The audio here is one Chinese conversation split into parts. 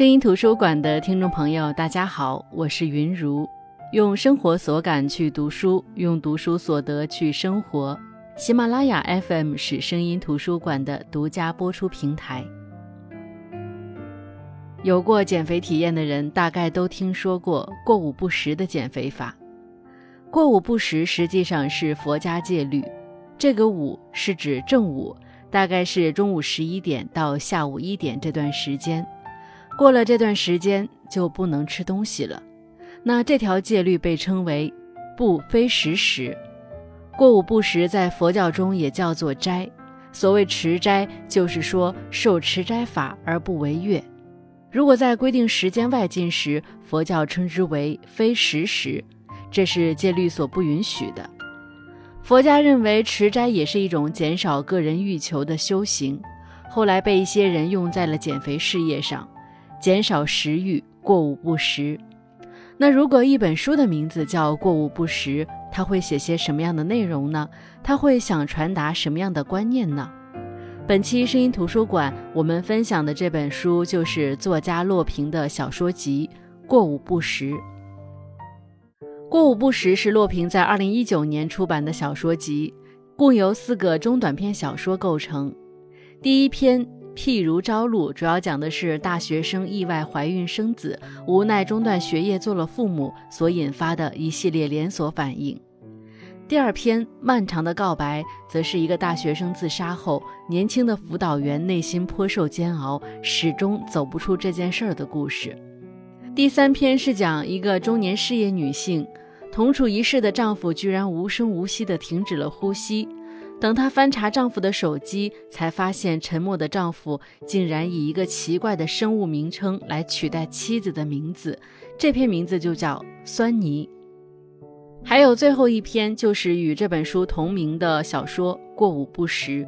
声音图书馆的听众朋友，大家好，我是云如，用生活所感去读书，用读书所得去生活。喜马拉雅 FM 是声音图书馆的独家播出平台。有过减肥体验的人，大概都听说过“过午不食”的减肥法。过午不食实际上是佛家戒律，这个午是指正午，大概是中午十一点到下午一点这段时间。过了这段时间就不能吃东西了，那这条戒律被称为“不非食时”。过午不食在佛教中也叫做斋。所谓持斋，就是说受持斋法而不违越。如果在规定时间外进食，佛教称之为非食时，这是戒律所不允许的。佛家认为持斋也是一种减少个人欲求的修行，后来被一些人用在了减肥事业上。减少食欲，过午不食。那如果一本书的名字叫《过午不食》，他会写些什么样的内容呢？他会想传达什么样的观念呢？本期声音图书馆，我们分享的这本书就是作家洛平的小说集《过午不食》。《过午不食》是洛平在二零一九年出版的小说集，共由四个中短篇小说构成。第一篇。譬如朝露，主要讲的是大学生意外怀孕生子，无奈中断学业做了父母所引发的一系列连锁反应。第二篇漫长的告白，则是一个大学生自杀后，年轻的辅导员内心颇受煎熬，始终走不出这件事儿的故事。第三篇是讲一个中年事业女性，同处一室的丈夫居然无声无息地停止了呼吸。等她翻查丈夫的手机，才发现沉默的丈夫竟然以一个奇怪的生物名称来取代妻子的名字，这篇名字就叫酸泥。还有最后一篇，就是与这本书同名的小说《过午不食》。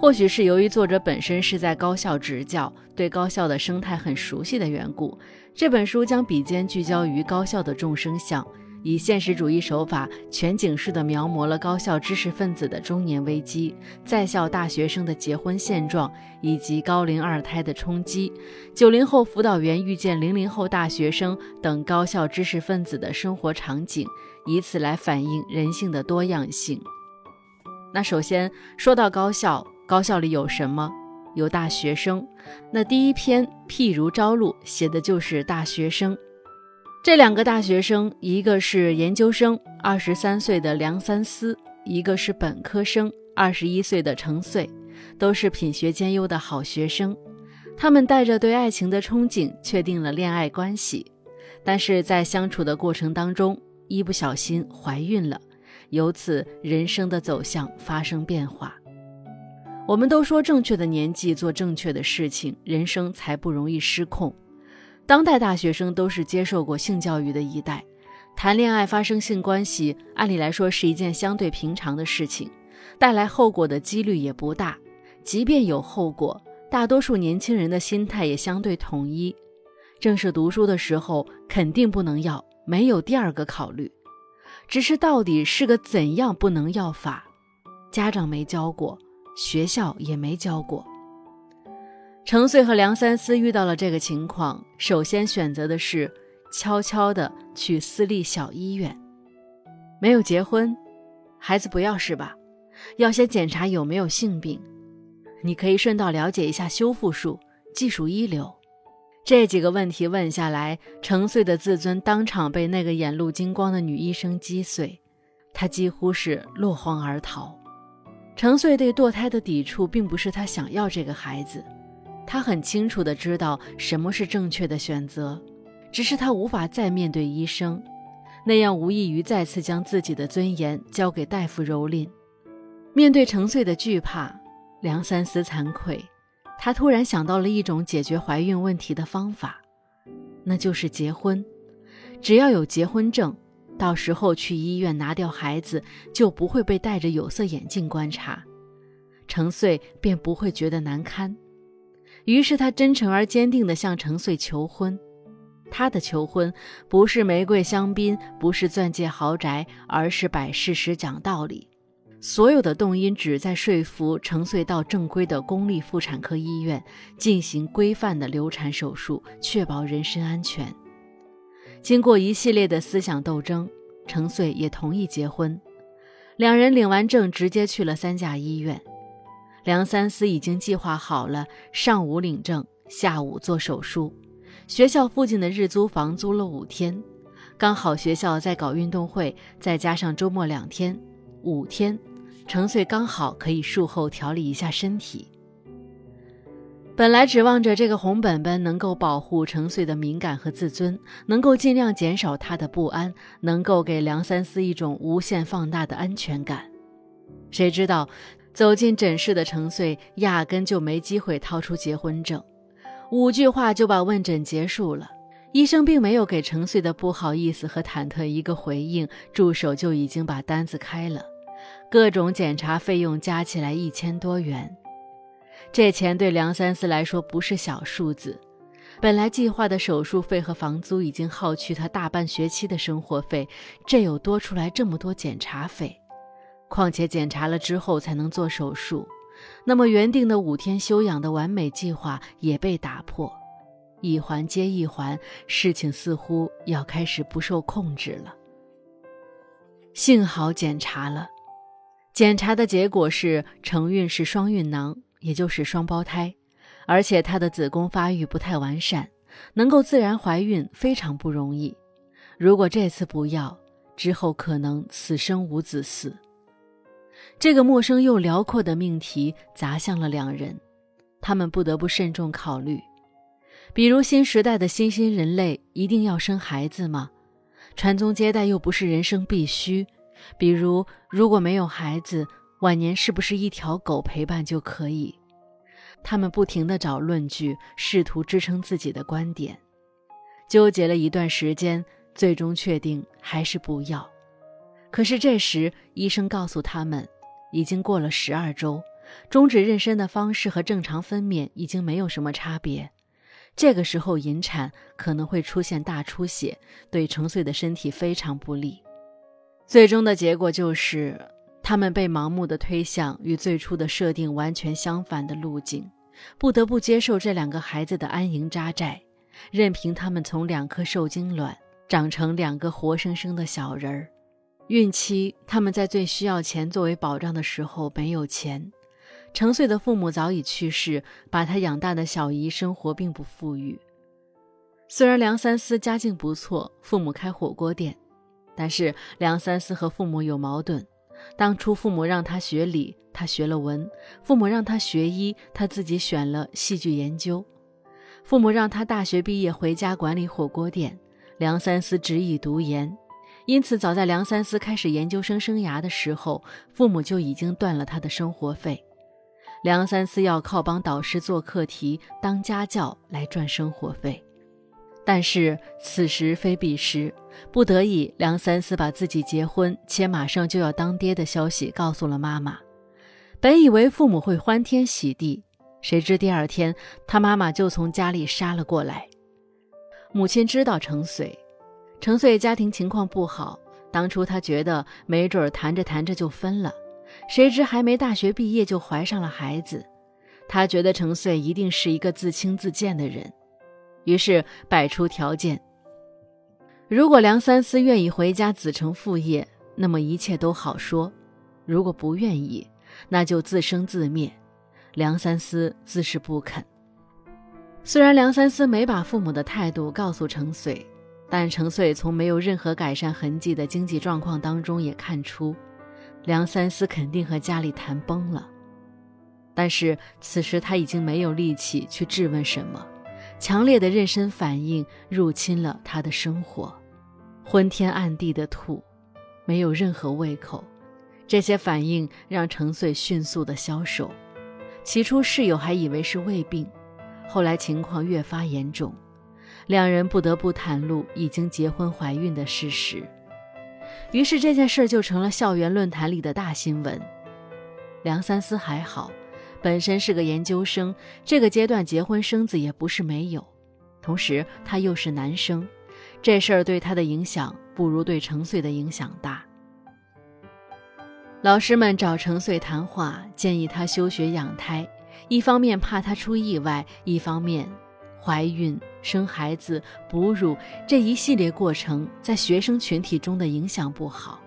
或许是由于作者本身是在高校执教，对高校的生态很熟悉的缘故，这本书将笔尖聚焦于高校的众生相。以现实主义手法，全景式地描摹了高校知识分子的中年危机、在校大学生的结婚现状，以及高龄二胎的冲击、九零后辅导员遇见零零后大学生等高校知识分子的生活场景，以此来反映人性的多样性。那首先说到高校，高校里有什么？有大学生。那第一篇譬如朝露写的就是大学生。这两个大学生，一个是研究生，二十三岁的梁三思；一个是本科生，二十一岁的程穗，都是品学兼优的好学生。他们带着对爱情的憧憬，确定了恋爱关系。但是在相处的过程当中，一不小心怀孕了，由此人生的走向发生变化。我们都说，正确的年纪做正确的事情，人生才不容易失控。当代大学生都是接受过性教育的一代，谈恋爱发生性关系，按理来说是一件相对平常的事情，带来后果的几率也不大。即便有后果，大多数年轻人的心态也相对统一。正是读书的时候，肯定不能要，没有第二个考虑。只是到底是个怎样不能要法，家长没教过，学校也没教过。程穗和梁三思遇到了这个情况，首先选择的是悄悄地去私立小医院，没有结婚，孩子不要是吧？要先检查有没有性病，你可以顺道了解一下修复术，技术一流。这几个问题问下来，程穗的自尊当场被那个眼露金光的女医生击碎，她几乎是落荒而逃。程穗对堕胎的抵触，并不是她想要这个孩子。他很清楚地知道什么是正确的选择，只是他无法再面对医生，那样无异于再次将自己的尊严交给大夫蹂躏。面对程穗的惧怕，梁三思惭愧，他突然想到了一种解决怀孕问题的方法，那就是结婚。只要有结婚证，到时候去医院拿掉孩子，就不会被戴着有色眼镜观察，程穗便不会觉得难堪。于是他真诚而坚定地向程穗求婚，他的求婚不是玫瑰香槟，不是钻戒豪宅，而是摆事实讲道理。所有的动因旨在说服程穗到正规的公立妇产科医院进行规范的流产手术，确保人身安全。经过一系列的思想斗争，程穗也同意结婚。两人领完证，直接去了三甲医院。梁三思已经计划好了，上午领证，下午做手术。学校附近的日租房租了五天，刚好学校在搞运动会，再加上周末两天，五天，程穗刚好可以术后调理一下身体。本来指望着这个红本本能够保护程穗的敏感和自尊，能够尽量减少他的不安，能够给梁三思一种无限放大的安全感。谁知道？走进诊室的程穗压根就没机会掏出结婚证，五句话就把问诊结束了。医生并没有给程穗的不好意思和忐忑一个回应，助手就已经把单子开了，各种检查费用加起来一千多元。这钱对梁三思来说不是小数字，本来计划的手术费和房租已经耗去他大半学期的生活费，这又多出来这么多检查费。况且检查了之后才能做手术，那么原定的五天休养的完美计划也被打破，一环接一环，事情似乎要开始不受控制了。幸好检查了，检查的结果是承孕是双孕囊，也就是双胞胎，而且她的子宫发育不太完善，能够自然怀孕非常不容易。如果这次不要，之后可能此生无子嗣。这个陌生又辽阔的命题砸向了两人，他们不得不慎重考虑。比如新时代的新兴人类一定要生孩子吗？传宗接代又不是人生必须。比如如果没有孩子，晚年是不是一条狗陪伴就可以？他们不停地找论据，试图支撑自己的观点。纠结了一段时间，最终确定还是不要。可是这时医生告诉他们。已经过了十二周，终止妊娠的方式和正常分娩已经没有什么差别。这个时候引产可能会出现大出血，对成穗的身体非常不利。最终的结果就是，他们被盲目的推向与最初的设定完全相反的路径，不得不接受这两个孩子的安营扎寨，任凭他们从两颗受精卵长成两个活生生的小人儿。孕期，他们在最需要钱作为保障的时候没有钱。程穗的父母早已去世，把他养大的小姨生活并不富裕。虽然梁三思家境不错，父母开火锅店，但是梁三思和父母有矛盾。当初父母让他学理，他学了文；父母让他学医，他自己选了戏剧研究。父母让他大学毕业回家管理火锅店，梁三思执意读研。因此，早在梁三思开始研究生生涯的时候，父母就已经断了他的生活费。梁三思要靠帮导师做课题、当家教来赚生活费。但是此时非彼时，不得已，梁三思把自己结婚且马上就要当爹的消息告诉了妈妈。本以为父母会欢天喜地，谁知第二天他妈妈就从家里杀了过来。母亲知道程遂。程穗家庭情况不好，当初他觉得没准谈着谈着就分了，谁知还没大学毕业就怀上了孩子。他觉得程穗一定是一个自轻自贱的人，于是摆出条件：如果梁三思愿意回家子承父业，那么一切都好说；如果不愿意，那就自生自灭。梁三思自是不肯。虽然梁三思没把父母的态度告诉程穗。但程穗从没有任何改善痕迹的经济状况当中也看出，梁三思肯定和家里谈崩了。但是此时他已经没有力气去质问什么，强烈的妊娠反应入侵了他的生活，昏天暗地的吐，没有任何胃口。这些反应让程穗迅速的消瘦，起初室友还以为是胃病，后来情况越发严重。两人不得不袒露已经结婚怀孕的事实，于是这件事就成了校园论坛里的大新闻。梁三思还好，本身是个研究生，这个阶段结婚生子也不是没有。同时他又是男生，这事儿对他的影响不如对程穗的影响大。老师们找程穗谈话，建议他休学养胎，一方面怕他出意外，一方面怀孕、生孩子、哺乳这一系列过程在学生群体中的影响不好。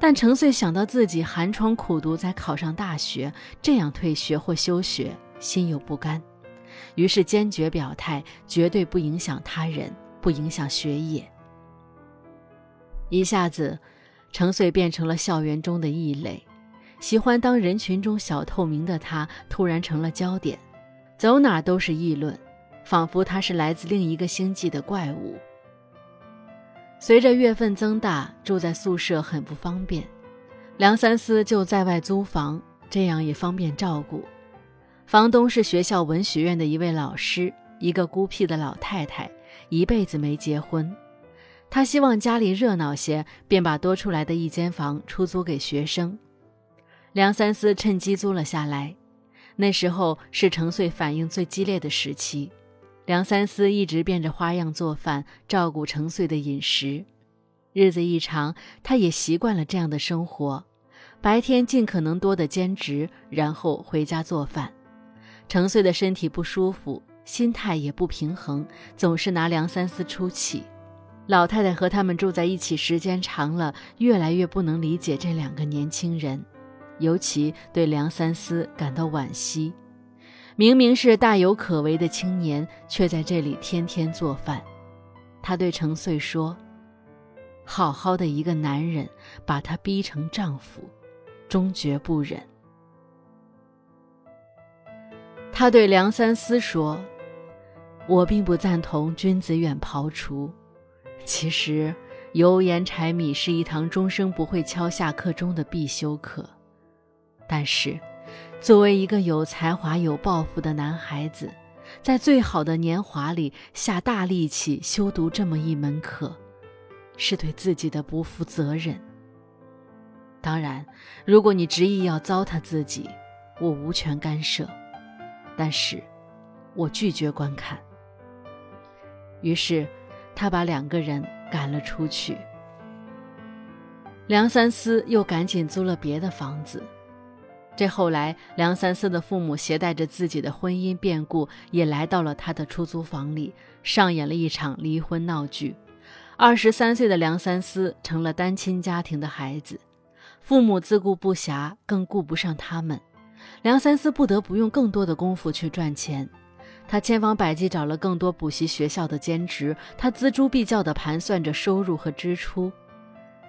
但程穗想到自己寒窗苦读才考上大学，这样退学或休学，心有不甘，于是坚决表态，绝对不影响他人，不影响学业。一下子，程穗变成了校园中的异类，喜欢当人群中小透明的他，突然成了焦点，走哪都是议论，仿佛他是来自另一个星际的怪物。随着月份增大，住在宿舍很不方便，梁三思就在外租房，这样也方便照顾。房东是学校文学院的一位老师，一个孤僻的老太太，一辈子没结婚。她希望家里热闹些，便把多出来的一间房出租给学生。梁三思趁机租了下来。那时候是程穗反应最激烈的时期。梁三思一直变着花样做饭，照顾程穗的饮食。日子一长，他也习惯了这样的生活：白天尽可能多的兼职，然后回家做饭。程穗的身体不舒服，心态也不平衡，总是拿梁三思出气。老太太和他们住在一起时间长了，越来越不能理解这两个年轻人，尤其对梁三思感到惋惜。明明是大有可为的青年，却在这里天天做饭。他对程穗说：“好好的一个男人，把他逼成丈夫，终绝不忍。”他对梁三思说：“我并不赞同君子远庖厨。其实，油盐柴米是一堂终生不会敲下课钟的必修课，但是。”作为一个有才华、有抱负的男孩子，在最好的年华里下大力气修读这么一门课，是对自己的不负责任。当然，如果你执意要糟蹋自己，我无权干涉，但是，我拒绝观看。于是，他把两个人赶了出去。梁三思又赶紧租了别的房子。这后来，梁三思的父母携带着自己的婚姻变故，也来到了他的出租房里，上演了一场离婚闹剧。二十三岁的梁三思成了单亲家庭的孩子，父母自顾不暇，更顾不上他们。梁三思不得不用更多的功夫去赚钱。他千方百计找了更多补习学校的兼职，他锱铢必较地盘算着收入和支出，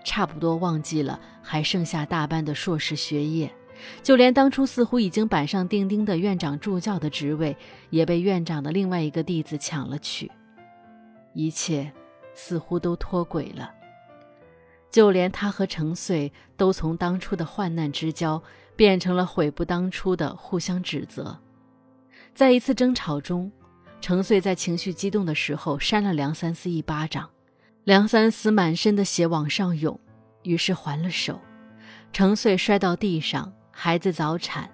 差不多忘记了还剩下大半的硕士学业。就连当初似乎已经板上钉钉的院长助教的职位，也被院长的另外一个弟子抢了去。一切似乎都脱轨了。就连他和程穗都从当初的患难之交，变成了悔不当初的互相指责。在一次争吵中，程穗在情绪激动的时候扇了梁三思一巴掌，梁三思满身的血往上涌，于是还了手。程穗摔到地上。孩子早产，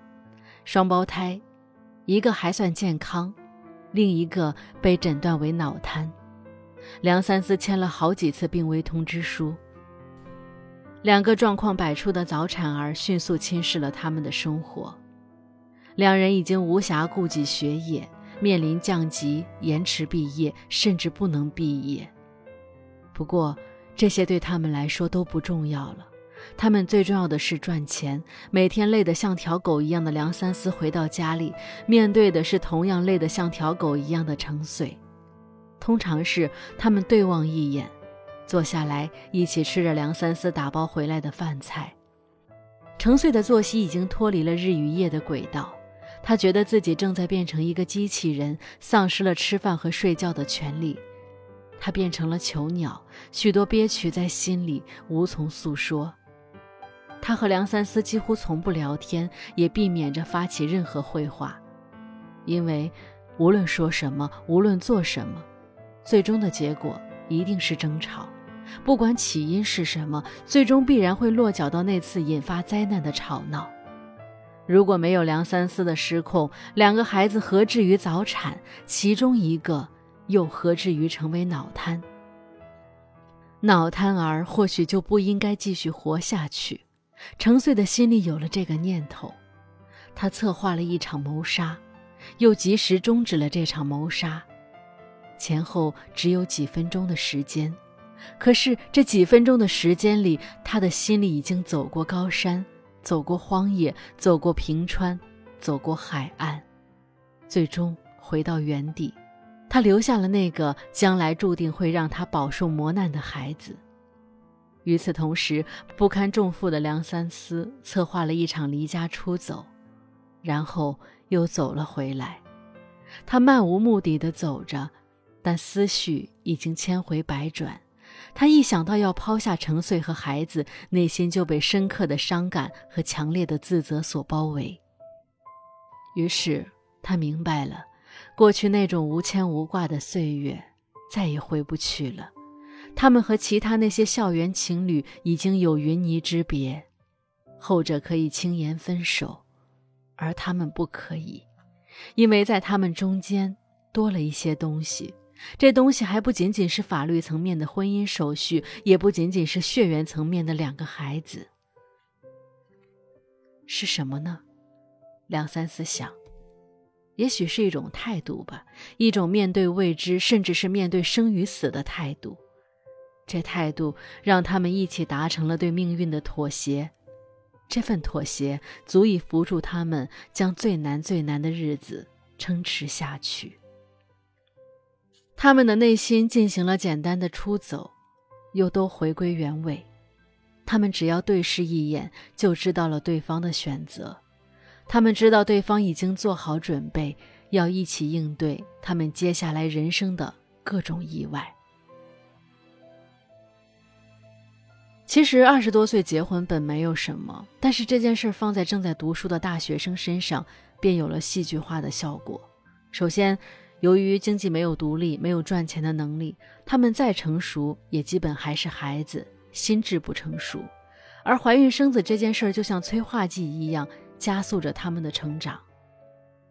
双胞胎，一个还算健康，另一个被诊断为脑瘫。梁三思签了好几次病危通知书。两个状况百出的早产儿迅速侵蚀了他们的生活，两人已经无暇顾及学业，面临降级、延迟毕业，甚至不能毕业。不过，这些对他们来说都不重要了。他们最重要的是赚钱。每天累得像条狗一样的梁三思回到家里，面对的是同样累得像条狗一样的程穗。通常是他们对望一眼，坐下来一起吃着梁三思打包回来的饭菜。程穗的作息已经脱离了日与夜的轨道，他觉得自己正在变成一个机器人，丧失了吃饭和睡觉的权利。他变成了囚鸟，许多憋屈在心里无从诉说。他和梁三思几乎从不聊天，也避免着发起任何会话，因为无论说什么，无论做什么，最终的结果一定是争吵。不管起因是什么，最终必然会落脚到那次引发灾难的吵闹。如果没有梁三思的失控，两个孩子何至于早产？其中一个又何至于成为脑瘫？脑瘫儿或许就不应该继续活下去。程穗的心里有了这个念头，他策划了一场谋杀，又及时终止了这场谋杀。前后只有几分钟的时间，可是这几分钟的时间里，他的心里已经走过高山，走过荒野，走过平川，走过海岸，最终回到原地。他留下了那个将来注定会让他饱受磨难的孩子。与此同时，不堪重负的梁三思策划了一场离家出走，然后又走了回来。他漫无目的的走着，但思绪已经千回百转。他一想到要抛下程穗和孩子，内心就被深刻的伤感和强烈的自责所包围。于是他明白了，过去那种无牵无挂的岁月再也回不去了。他们和其他那些校园情侣已经有云泥之别，后者可以轻言分手，而他们不可以，因为在他们中间多了一些东西。这东西还不仅仅是法律层面的婚姻手续，也不仅仅是血缘层面的两个孩子，是什么呢？梁三思想，也许是一种态度吧，一种面对未知，甚至是面对生与死的态度。这态度让他们一起达成了对命运的妥协，这份妥协足以扶助他们将最难最难的日子撑持下去。他们的内心进行了简单的出走，又都回归原位。他们只要对视一眼，就知道了对方的选择。他们知道对方已经做好准备，要一起应对他们接下来人生的各种意外。其实二十多岁结婚本没有什么，但是这件事放在正在读书的大学生身上，便有了戏剧化的效果。首先，由于经济没有独立，没有赚钱的能力，他们再成熟，也基本还是孩子，心智不成熟。而怀孕生子这件事就像催化剂一样，加速着他们的成长。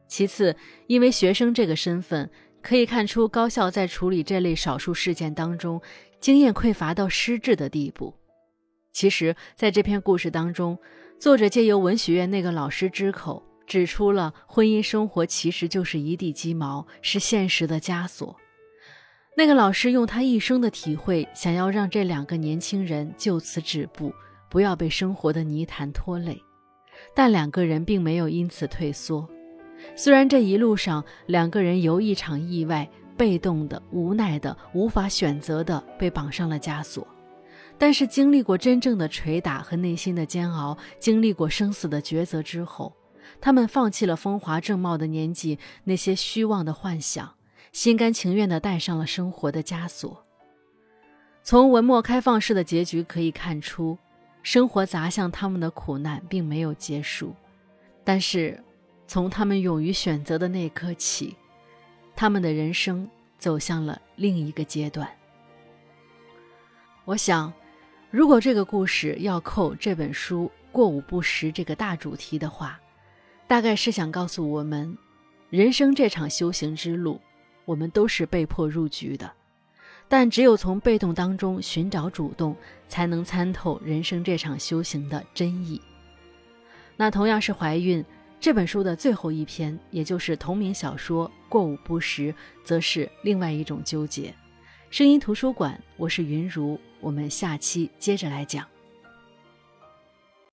其次，因为学生这个身份，可以看出高校在处理这类少数事件当中，经验匮乏到失智的地步。其实，在这篇故事当中，作者借由文学院那个老师之口，指出了婚姻生活其实就是一地鸡毛，是现实的枷锁。那个老师用他一生的体会，想要让这两个年轻人就此止步，不要被生活的泥潭拖累。但两个人并没有因此退缩。虽然这一路上，两个人由一场意外，被动的、无奈的、无法选择的，被绑上了枷锁。但是经历过真正的捶打和内心的煎熬，经历过生死的抉择之后，他们放弃了风华正茂的年纪，那些虚妄的幻想，心甘情愿地戴上了生活的枷锁。从文末开放式的结局可以看出，生活砸向他们的苦难并没有结束，但是从他们勇于选择的那刻起，他们的人生走向了另一个阶段。我想。如果这个故事要扣这本书“过午不食”这个大主题的话，大概是想告诉我们，人生这场修行之路，我们都是被迫入局的。但只有从被动当中寻找主动，才能参透人生这场修行的真意。那同样是怀孕，这本书的最后一篇，也就是同名小说《过午不食》，则是另外一种纠结。声音图书馆，我是云如。我们下期接着来讲。